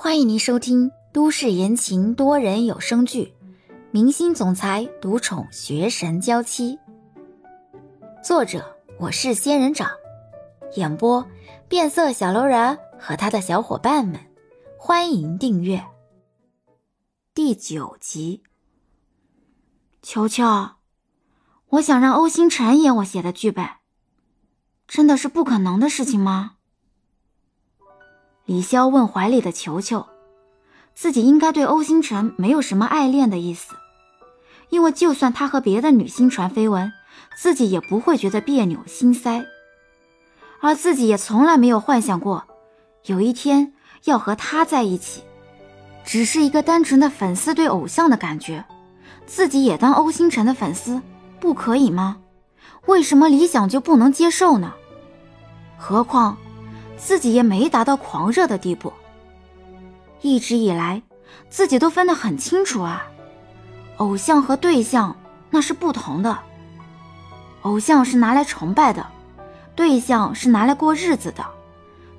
欢迎您收听都市言情多人有声剧《明星总裁独宠学神娇妻》，作者我是仙人掌，演播变色小楼人和他的小伙伴们。欢迎订阅第九集。球球，我想让欧星辰演我写的剧本，真的是不可能的事情吗？李潇问怀里的球球：“自己应该对欧星辰没有什么爱恋的意思，因为就算他和别的女星传绯闻，自己也不会觉得别扭心塞。而自己也从来没有幻想过，有一天要和他在一起，只是一个单纯的粉丝对偶像的感觉。自己也当欧星辰的粉丝，不可以吗？为什么理想就不能接受呢？何况……”自己也没达到狂热的地步。一直以来，自己都分得很清楚啊，偶像和对象那是不同的。偶像是拿来崇拜的，对象是拿来过日子的。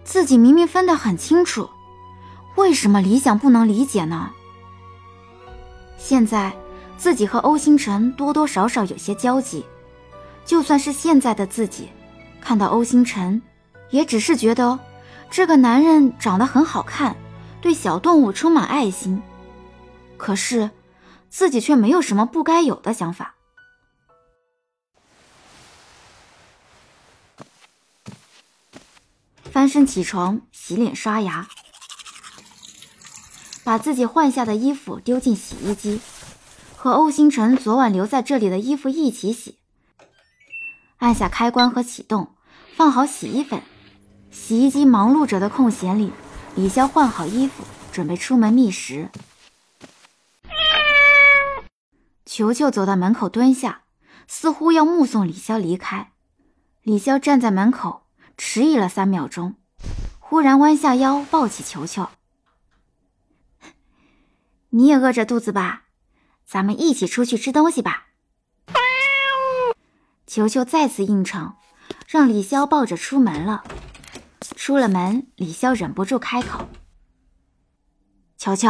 自己明明分得很清楚，为什么理想不能理解呢？现在自己和欧星辰多多少少有些交集，就算是现在的自己，看到欧星辰。也只是觉得这个男人长得很好看，对小动物充满爱心，可是自己却没有什么不该有的想法。翻身起床，洗脸刷牙，把自己换下的衣服丢进洗衣机，和欧星辰昨晚留在这里的衣服一起洗。按下开关和启动，放好洗衣粉。洗衣机忙碌着的空闲里，李潇换好衣服，准备出门觅食。球球走到门口蹲下，似乎要目送李潇离开。李潇站在门口，迟疑了三秒钟，忽然弯下腰抱起球球：“你也饿着肚子吧？咱们一起出去吃东西吧。”球球再次应承，让李潇抱着出门了。出了门，李潇忍不住开口：“球球，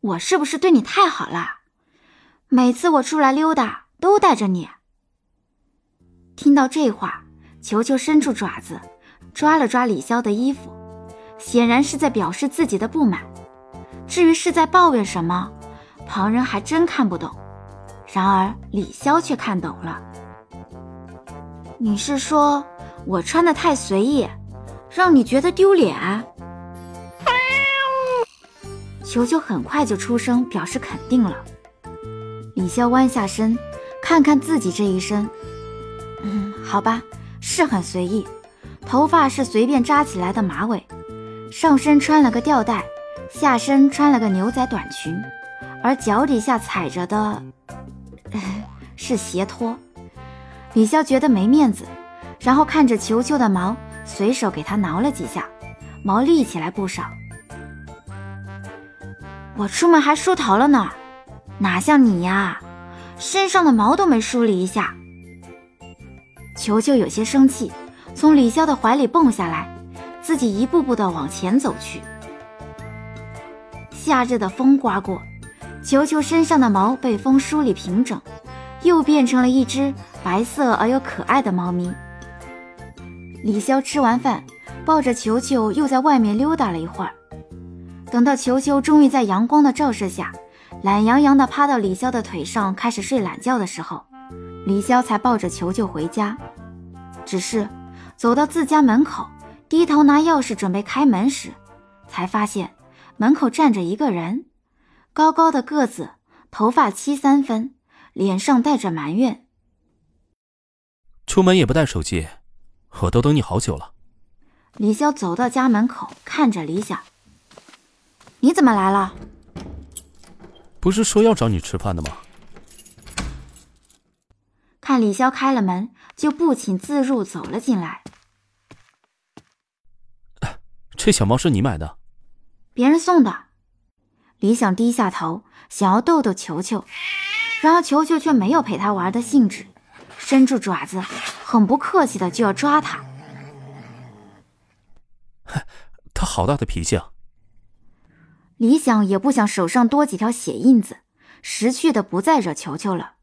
我是不是对你太好了？每次我出来溜达都带着你。”听到这话，球球伸出爪子，抓了抓李潇的衣服，显然是在表示自己的不满。至于是在抱怨什么，旁人还真看不懂。然而李潇却看懂了：“你是说我穿的太随意？”让你觉得丢脸，球球很快就出声表示肯定了。李潇弯下身，看看自己这一身，嗯，好吧，是很随意，头发是随便扎起来的马尾，上身穿了个吊带，下身穿了个牛仔短裙，而脚底下踩着的是鞋拖。李潇觉得没面子，然后看着球球的毛。随手给它挠了几下，毛立起来不少。我出门还梳头了呢，哪像你呀，身上的毛都没梳理一下。球球有些生气，从李潇的怀里蹦下来，自己一步步的往前走去。夏日的风刮过，球球身上的毛被风梳理平整，又变成了一只白色而又可爱的猫咪。李潇吃完饭，抱着球球又在外面溜达了一会儿。等到球球终于在阳光的照射下，懒洋洋地趴到李潇的腿上开始睡懒觉的时候，李潇才抱着球球回家。只是走到自家门口，低头拿钥匙准备开门时，才发现门口站着一个人，高高的个子，头发七三分，脸上带着埋怨。出门也不带手机。我都等你好久了。李潇走到家门口，看着李想：“你怎么来了？不是说要找你吃饭的吗？”看李潇开了门，就不请自入走了进来。这小猫是你买的？别人送的。李想低下头，想要逗逗球球，然而球球却没有陪他玩的兴致。伸出爪子，很不客气的就要抓他。他好大的脾气啊！李想也不想手上多几条血印子，识趣的不再惹球球了。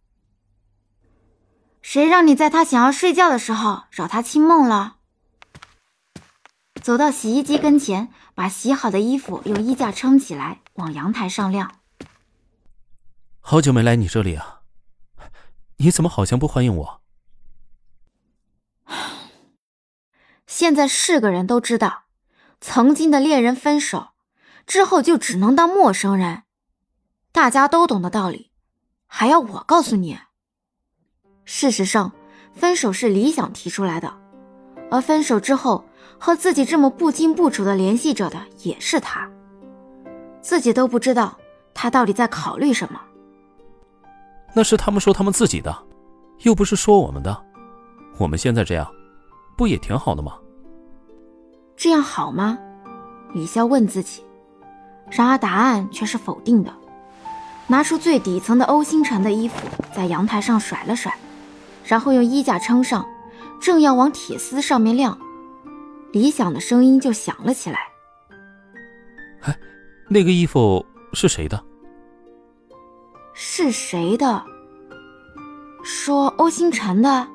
谁让你在他想要睡觉的时候扰他清梦了？走到洗衣机跟前，把洗好的衣服用衣架撑起来，往阳台上晾。好久没来你这里啊，你怎么好像不欢迎我？现在是个人都知道，曾经的恋人分手之后就只能当陌生人，大家都懂的道理，还要我告诉你？事实上，分手是李想提出来的，而分手之后和自己这么不清不楚的联系着的也是他，自己都不知道他到底在考虑什么。那是他们说他们自己的，又不是说我们的。我们现在这样，不也挺好的吗？这样好吗？雨潇问自己，然而答案却是否定的。拿出最底层的欧星辰的衣服，在阳台上甩了甩。然后用衣架撑上，正要往铁丝上面晾，李想的声音就响了起来：“哎，那个衣服是谁的？是谁的？说欧星辰的？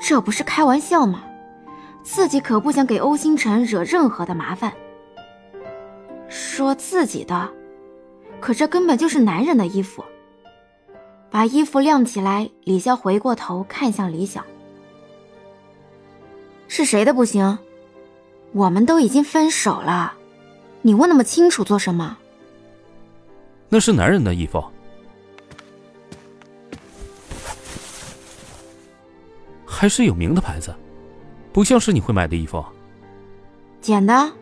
这不是开玩笑吗？自己可不想给欧星辰惹任何的麻烦。说自己的，可这根本就是男人的衣服。”把衣服晾起来，李潇回过头看向李想：“是谁的不行？我们都已经分手了，你问那么清楚做什么？”那是男人的衣服，还是有名的牌子，不像是你会买的衣服。捡的。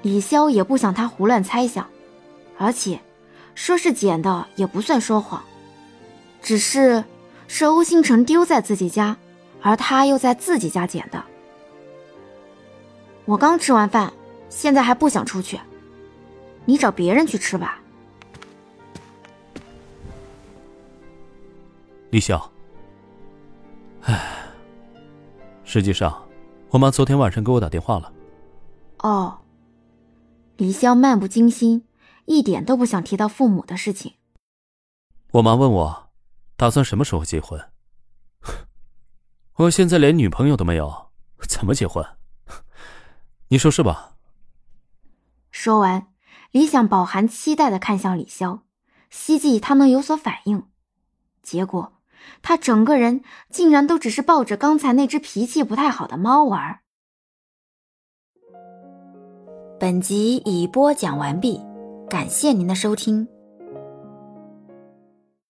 李潇也不想他胡乱猜想，而且。说是捡的也不算说谎，只是是欧星辰丢在自己家，而他又在自己家捡的。我刚吃完饭，现在还不想出去，你找别人去吃吧。李潇，实际上，我妈昨天晚上给我打电话了。哦，李潇漫不经心。一点都不想提到父母的事情。我妈问我，打算什么时候结婚？我现在连女朋友都没有，怎么结婚？你说是吧？说完，李想饱含期待的看向李潇，希冀他能有所反应。结果，他整个人竟然都只是抱着刚才那只脾气不太好的猫玩。本集已播讲完毕。感谢您的收听。